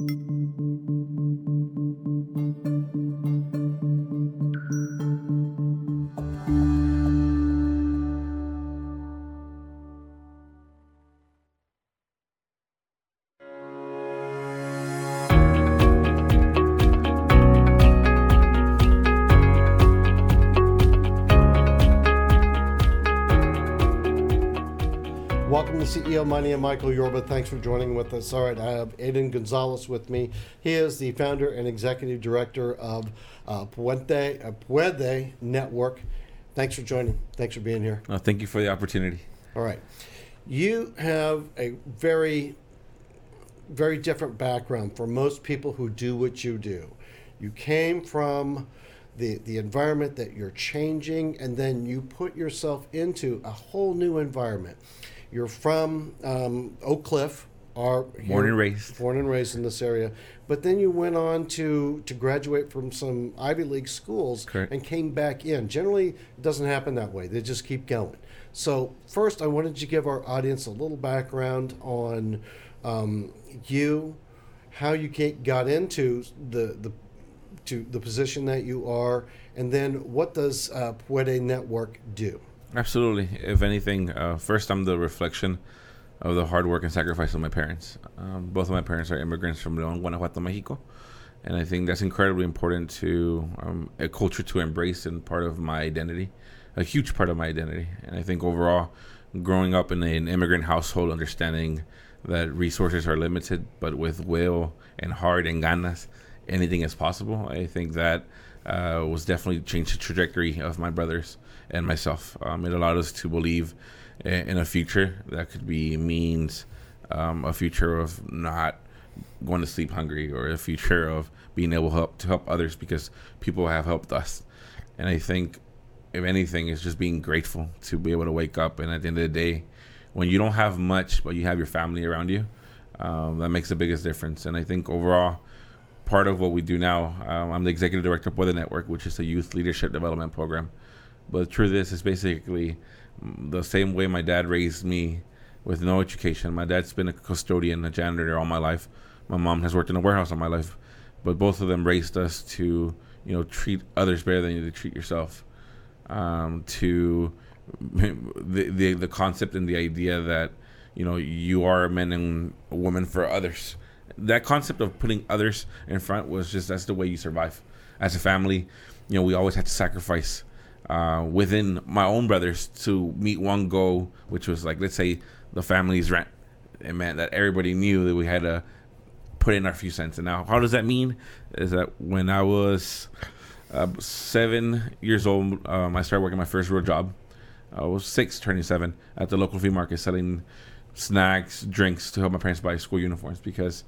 Welcome to Money. I'm Michael Yorba. Thanks for joining with us. All right, I have Adan Gonzalez with me. He is the founder and executive director of uh, Puente, uh, Puede Network. Thanks for joining. Thanks for being here. Uh, thank you for the opportunity. All right. You have a very, very different background for most people who do what you do. You came from the, the environment that you're changing, and then you put yourself into a whole new environment. You're from um, Oak Cliff, are Born and raised. born and raised in this area, but then you went on to to graduate from some Ivy League schools Correct. and came back in. Generally, it doesn't happen that way. They just keep going. So first, I wanted to give our audience a little background on um, you, how you got into the the to the position that you are, and then what does uh, Puede Network do? Absolutely. If anything, uh, first I'm the reflection of the hard work and sacrifice of my parents. Um, both of my parents are immigrants from León, Guanajuato, Mexico, and I think that's incredibly important to um, a culture to embrace and part of my identity, a huge part of my identity. And I think overall, growing up in an immigrant household, understanding that resources are limited, but with will and heart and ganas, anything is possible. I think that uh, was definitely changed the trajectory of my brothers and myself. Um, it allowed us to believe in a future that could be means um, a future of not going to sleep hungry or a future of being able to help, to help others because people have helped us. And I think, if anything, it's just being grateful to be able to wake up and at the end of the day, when you don't have much but you have your family around you, um, that makes the biggest difference. And I think overall, part of what we do now, um, I'm the executive director of the Network, which is a youth leadership development program. But the truth is, it's basically mm, the same way my dad raised me with no education. My dad's been a custodian, a janitor all my life. My mom has worked in a warehouse all my life. But both of them raised us to, you know, treat others better than you treat yourself. Um, to the, the the concept and the idea that you know you are a man and a woman for others. That concept of putting others in front was just that's the way you survive as a family. You know, we always had to sacrifice uh, within my own brothers to meet one goal, which was like let's say the family's rent. It meant that everybody knew that we had to put in our few cents. And now, how does that mean? Is that when I was uh, seven years old, um, I started working my first real job. I was six, turning seven, at the local flea market selling snacks, drinks to help my parents buy school uniforms because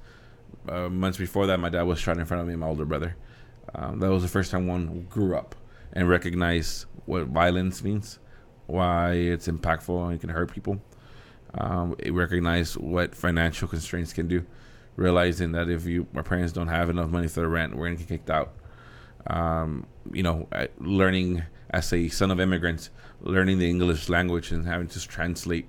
uh, months before that, my dad was shot in front of me and my older brother. Um, that was the first time one grew up and recognized what violence means, why it's impactful and it can hurt people. Um, it recognized what financial constraints can do, realizing that if you, my parents don't have enough money for the rent, we're gonna get kicked out. Um, you know, learning as a son of immigrants, learning the English language and having to translate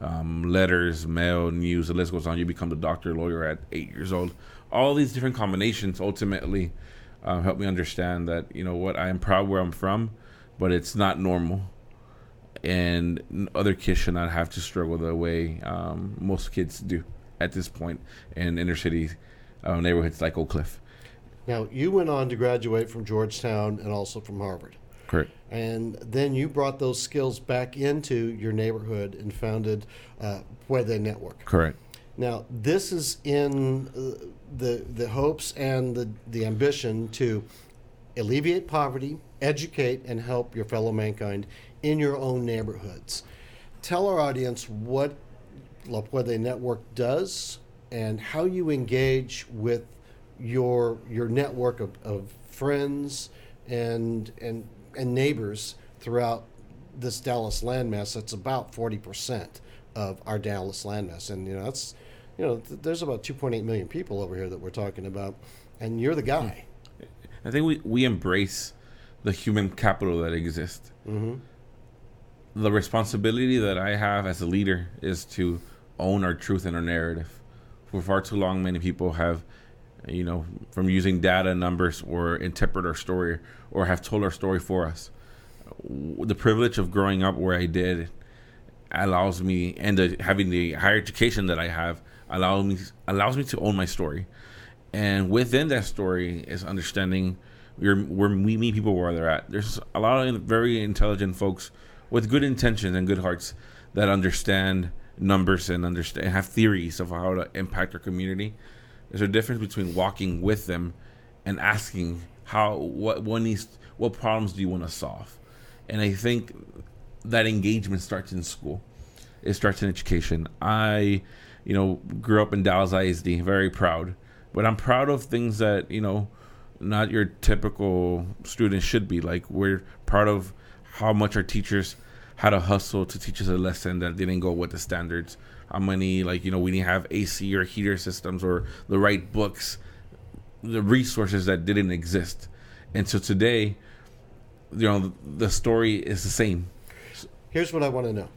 um, letters, mail, news, the list goes on. You become the doctor, lawyer at eight years old. All these different combinations ultimately uh, help me understand that you know what I am proud where I'm from, but it's not normal, and other kids should not have to struggle the way um, most kids do at this point in inner city uh, neighborhoods like Oak Cliff. Now, you went on to graduate from Georgetown and also from Harvard. Correct. And then you brought those skills back into your neighborhood and founded uh, Puede Network. Correct. Now, this is in uh, the the hopes and the, the ambition to alleviate poverty, educate, and help your fellow mankind in your own neighborhoods. Tell our audience what La Puede Network does and how you engage with your your network of, of friends and and and neighbors throughout this Dallas landmass. That's about forty percent of our Dallas landmass, and you know that's you know th- there's about two point eight million people over here that we're talking about, and you're the guy. I think we, we embrace the human capital that exists. Mm-hmm. The responsibility that I have as a leader is to own our truth and our narrative. For far too long, many people have you know, from using data, numbers, or interpret our story or have told our story for us. The privilege of growing up where I did allows me, and the, having the higher education that I have, allows me allows me to own my story. And within that story is understanding where, where we meet people where they're at. There's a lot of very intelligent folks with good intentions and good hearts that understand numbers and understand have theories of how to impact our community. There's a difference between walking with them and asking how what what needs what problems do you want to solve, and I think that engagement starts in school. It starts in education. I, you know, grew up in Dallas ISD, very proud, but I'm proud of things that you know, not your typical student should be. Like we're proud of how much our teachers had to hustle to teach us a lesson that didn't go with the standards. How many like you know we didn't have AC or heater systems or the right books, the resources that didn't exist, and so today, you know, the story is the same. Here's what I want to know: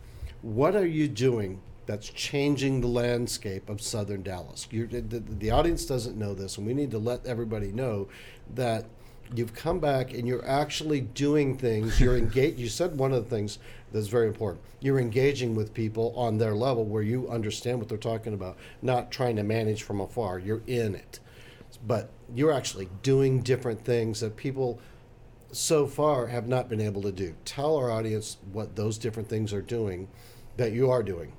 What are you doing that's changing the landscape of Southern Dallas? The, the, the audience doesn't know this, and we need to let everybody know that you've come back and you're actually doing things. You're engaged. You said one of the things that's very important. You're engaging with people on their level where you understand what they're talking about, not trying to manage from afar. You're in it, but you're actually doing different things that people so far have not been able to do. Tell our audience what those different things are doing that you are doing.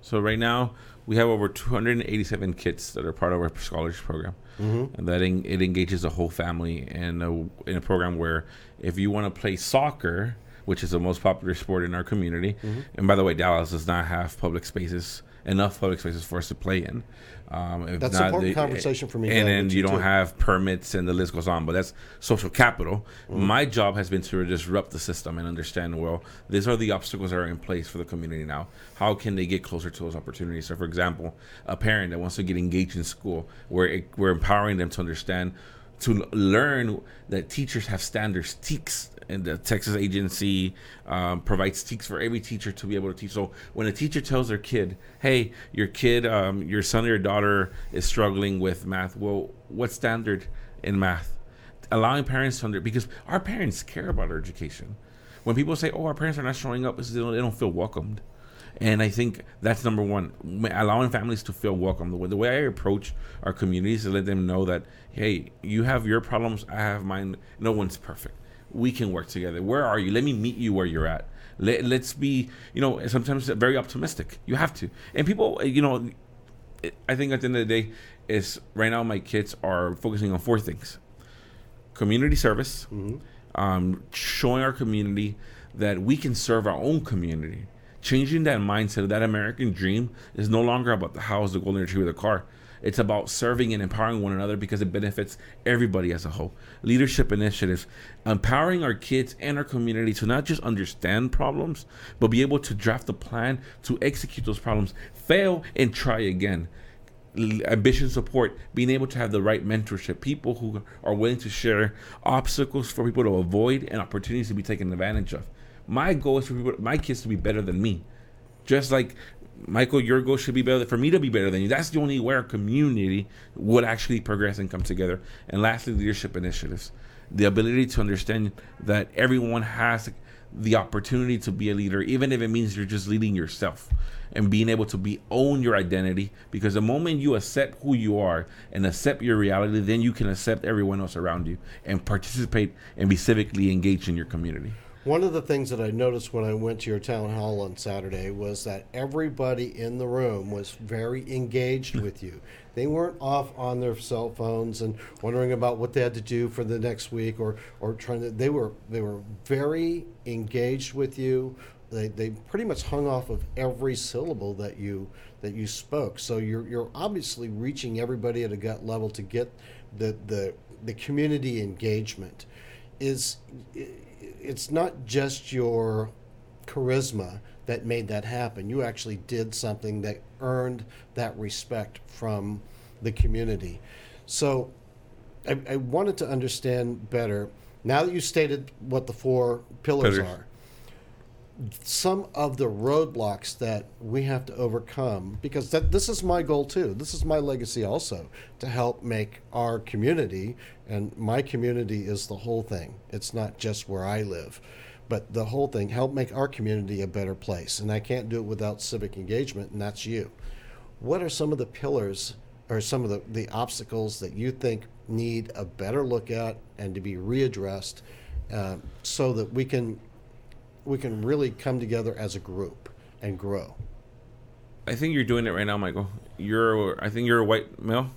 So right now we have over 287 kits that are part of our scholarship program, mm-hmm. and that en- it engages the whole family in a in a program where if you want to play soccer, which is the most popular sport in our community, mm-hmm. and by the way, Dallas does not have public spaces enough public spaces for us to play in. Um, that's an important conversation for me. And then you, you don't too. have permits, and the list goes on. But that's social capital. Mm-hmm. My job has been to disrupt the system and understand. Well, these are the obstacles that are in place for the community now. How can they get closer to those opportunities? So, for example, a parent that wants to get engaged in school, where we're empowering them to understand to learn that teachers have standards, TEKS, and the Texas agency um, provides TEKS for every teacher to be able to teach. So when a teacher tells their kid, "Hey, your kid, um, your son or your daughter is struggling with math," well, what standard in math? Allowing parents to under because our parents care about our education. When people say, "Oh, our parents are not showing up," they don't, they don't feel welcomed. And I think that's number one, allowing families to feel welcome. The way, the way I approach our communities is to let them know that, hey, you have your problems, I have mine. No one's perfect we can work together. Where are you? Let me meet you where you're at. Let, let's be, you know, sometimes very optimistic. You have to. And people, you know, I think at the end of the day, is right now my kids are focusing on four things community service, mm-hmm. um, showing our community that we can serve our own community. Changing that mindset of that American dream is no longer about the house, the golden retriever, the car. It's about serving and empowering one another because it benefits everybody as a whole. Leadership initiatives, empowering our kids and our community to not just understand problems, but be able to draft a plan to execute those problems, fail and try again ambition support, being able to have the right mentorship, people who are willing to share obstacles for people to avoid and opportunities to be taken advantage of. My goal is for people, my kids to be better than me. Just like Michael, your goal should be better for me to be better than you. That's the only way our community would actually progress and come together. And lastly, leadership initiatives. The ability to understand that everyone has the opportunity to be a leader, even if it means you're just leading yourself and being able to be own your identity. Because the moment you accept who you are and accept your reality, then you can accept everyone else around you and participate and be civically engaged in your community. One of the things that I noticed when I went to your town hall on Saturday was that everybody in the room was very engaged with you. They weren't off on their cell phones and wondering about what they had to do for the next week or, or trying to they were they were very engaged with you. They, they pretty much hung off of every syllable that you that you spoke. So you're you're obviously reaching everybody at a gut level to get the the the community engagement is it's not just your charisma that made that happen. You actually did something that earned that respect from the community. So I, I wanted to understand better. Now that you stated what the four pillars, pillars. are, some of the roadblocks that we have to overcome because that, this is my goal too. This is my legacy also to help make our community and my community is the whole thing. It's not just where i live but the whole thing. Help make our community a better place and i can't do it without civic engagement and that's you. What are some of the pillars or some of the, the obstacles that you think need a better look at and to be readdressed uh, so that we can we can really come together as a group and grow. I think you're doing it right now, Michael. You're, I think you're a white male.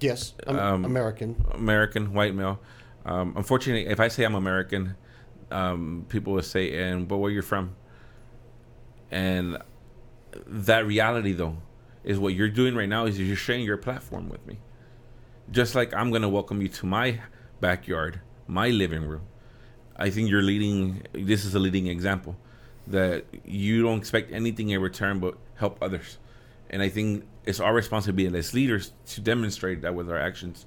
Yes, I'm um, American. American white male. Um, unfortunately, if I say I'm American, um, people will say, "And but where you're from?" And that reality, though, is what you're doing right now. Is you're sharing your platform with me, just like I'm gonna welcome you to my backyard, my living room, I think you're leading. This is a leading example that you don't expect anything in return but help others, and I think it's our responsibility as leaders to demonstrate that with our actions.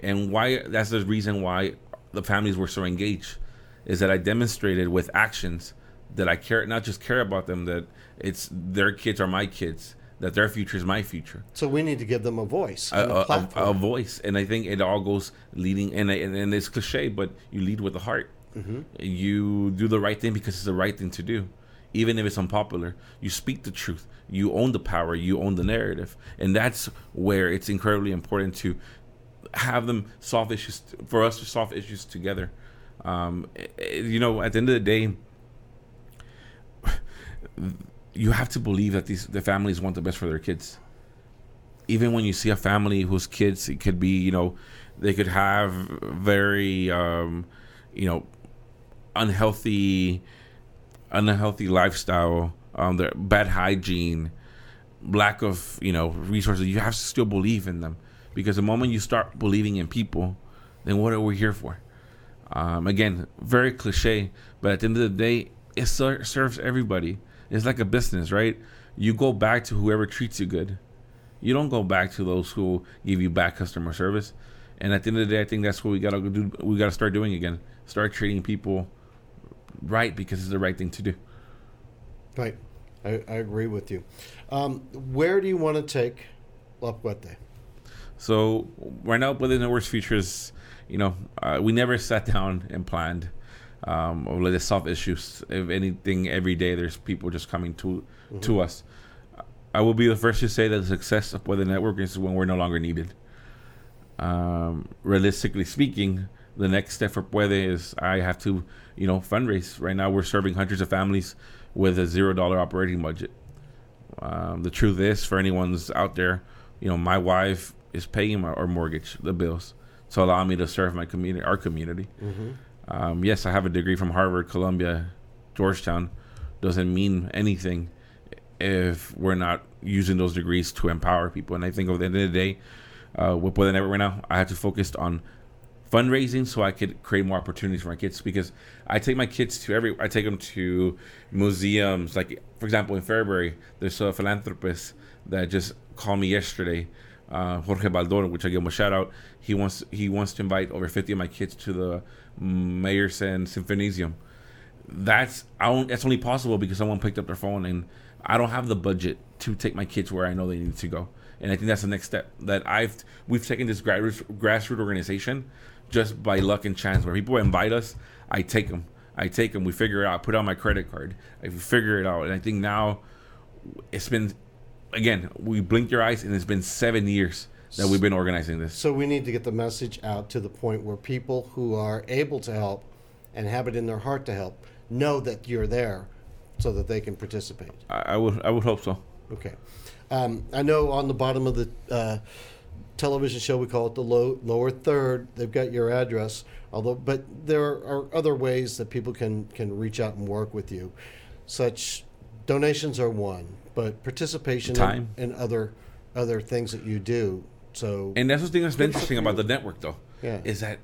And why that's the reason why the families were so engaged is that I demonstrated with actions that I care not just care about them that it's their kids are my kids that their future is my future. So we need to give them a voice, a, a, a, a voice, and I think it all goes leading, and, and, and it's cliche, but you lead with the heart. Mm-hmm. You do the right thing because it's the right thing to do, even if it's unpopular. You speak the truth. You own the power. You own the narrative, and that's where it's incredibly important to have them solve issues for us to solve issues together. Um, eh, you know, at the end of the day, you have to believe that these the families want the best for their kids. Even when you see a family whose kids it could be, you know, they could have very, um, you know, unhealthy, unhealthy lifestyle, um, their bad hygiene, lack of you know resources, you have to still believe in them because the moment you start believing in people, then what are we here for? Um, again, very cliche, but at the end of the day, it ser- serves everybody. It's like a business, right? You go back to whoever treats you good. You don't go back to those who give you bad customer service. And at the end of the day, I think that's what we gotta do. We gotta start doing again. Start treating people right because it's the right thing to do. Right. I, I agree with you. Um, where do you want to take La Puente? So right now, within the worst features, you know, uh, we never sat down and planned um, or let us solve issues. If anything, every day there's people just coming to mm-hmm. to us. I will be the first to say that the success of the network is when we're no longer needed. Um, realistically speaking, the next step for Puede is I have to you know, fundraise. Right now, we're serving hundreds of families with a zero dollar operating budget. Um, the truth is, for anyone's out there, you know, my wife is paying my, our mortgage, the bills, to allow me to serve my community, our community. Mm-hmm. Um, yes, I have a degree from Harvard, Columbia, Georgetown. Doesn't mean anything if we're not using those degrees to empower people. And I think at the end of the day, uh, with Puede Network right now, I have to focus on fundraising so I could create more opportunities for my kids because I take my kids to every I take them to museums. Like for example in February there's a philanthropist that just called me yesterday uh, Jorge Baldor which I give him a shout out. He wants he wants to invite over 50 of my kids to the Meyerson Symphonisium. That's I don't, that's only possible because someone picked up their phone and I don't have the budget to take my kids where I know they need to go. And I think that's the next step that I've we've taken this grassroots grassroots organization just by luck and chance. Where people invite us, I take them. I take them. We figure it out. I put on my credit card. I figure it out. And I think now it's been, again, we blinked your eyes, and it's been seven years that we've been organizing this. So we need to get the message out to the point where people who are able to help and have it in their heart to help know that you're there, so that they can participate. I, I would. I would hope so. Okay. Um, I know on the bottom of the. Uh, television show. We call it the low, lower third. They've got your address, although, but there are other ways that people can can reach out and work with you. Such donations are one, but participation Time. and other other things that you do. So and that's the thing that's interesting about the network, though. Yeah. Is that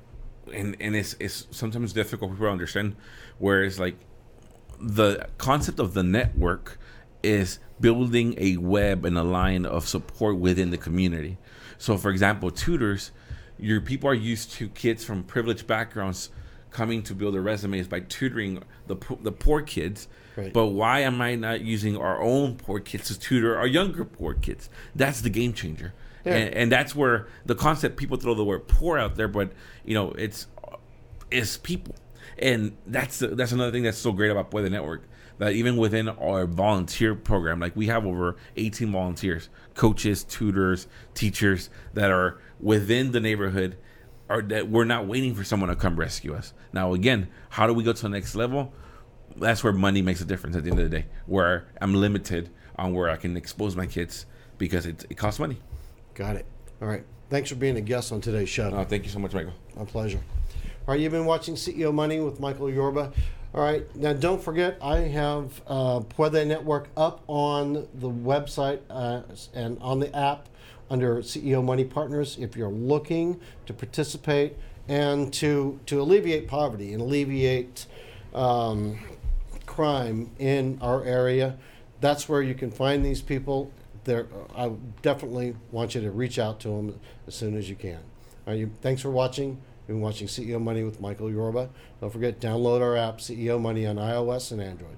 and and it's it's sometimes difficult for people to understand. Whereas like the concept of the network is building a web and a line of support within the community. So, for example, tutors, your people are used to kids from privileged backgrounds coming to build their resumes by tutoring the po- the poor kids. Right. But why am I not using our own poor kids to tutor our younger poor kids? That's the game changer. Yeah. And, and that's where the concept people throw the word poor out there, but you know it's it's people, and that's the, that's another thing that's so great about Puede Network. That even within our volunteer program, like we have over 18 volunteers, coaches, tutors, teachers that are within the neighborhood, are that we're not waiting for someone to come rescue us. Now, again, how do we go to the next level? That's where money makes a difference at the end of the day. Where I'm limited on where I can expose my kids because it, it costs money. Got it. All right. Thanks for being a guest on today's show. Uh, thank you so much, Michael. My pleasure. All right, you've been watching CEO Money with Michael Yorba. All right, now don't forget, I have uh, Puede Network up on the website uh, and on the app under CEO Money Partners. If you're looking to participate and to to alleviate poverty and alleviate um, crime in our area, that's where you can find these people. There, I definitely want you to reach out to them as soon as you can. All right, you, thanks for watching. You've been watching CEO Money with Michael Yorba. Don't forget, download our app, CEO Money, on iOS and Android.